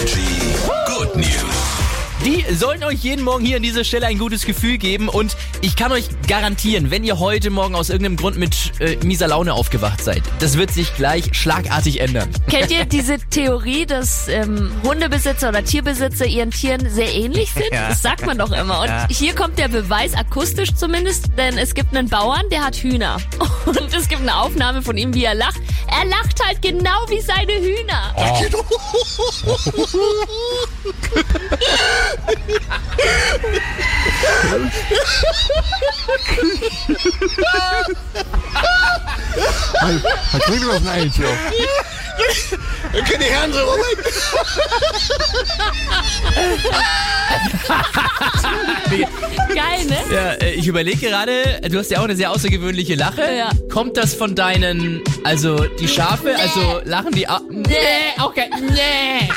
Energy. Die sollen euch jeden Morgen hier an dieser Stelle ein gutes Gefühl geben und ich kann euch garantieren, wenn ihr heute Morgen aus irgendeinem Grund mit äh, mieser Laune aufgewacht seid, das wird sich gleich schlagartig ändern. Kennt ihr diese Theorie, dass ähm, Hundebesitzer oder Tierbesitzer ihren Tieren sehr ähnlich sind? Ja. Das sagt man doch immer. Und Ja. hier kommt der Beweis, akustisch zumindest, denn es gibt einen Bauern, der hat Hühner. Und es gibt eine Aufnahme von ihm, wie er lacht. Er lacht halt genau wie seine Hühner. Was kriegen wir das denn eigentlich so? Okay, die Herren so, oh mein Geil, ne? Ja, äh, ich überlege gerade, du hast ja auch eine sehr außergewöhnliche Lache. Ja. Kommt das von deinen, also die Schafe, also lachen die... au- Nee, okay, nee.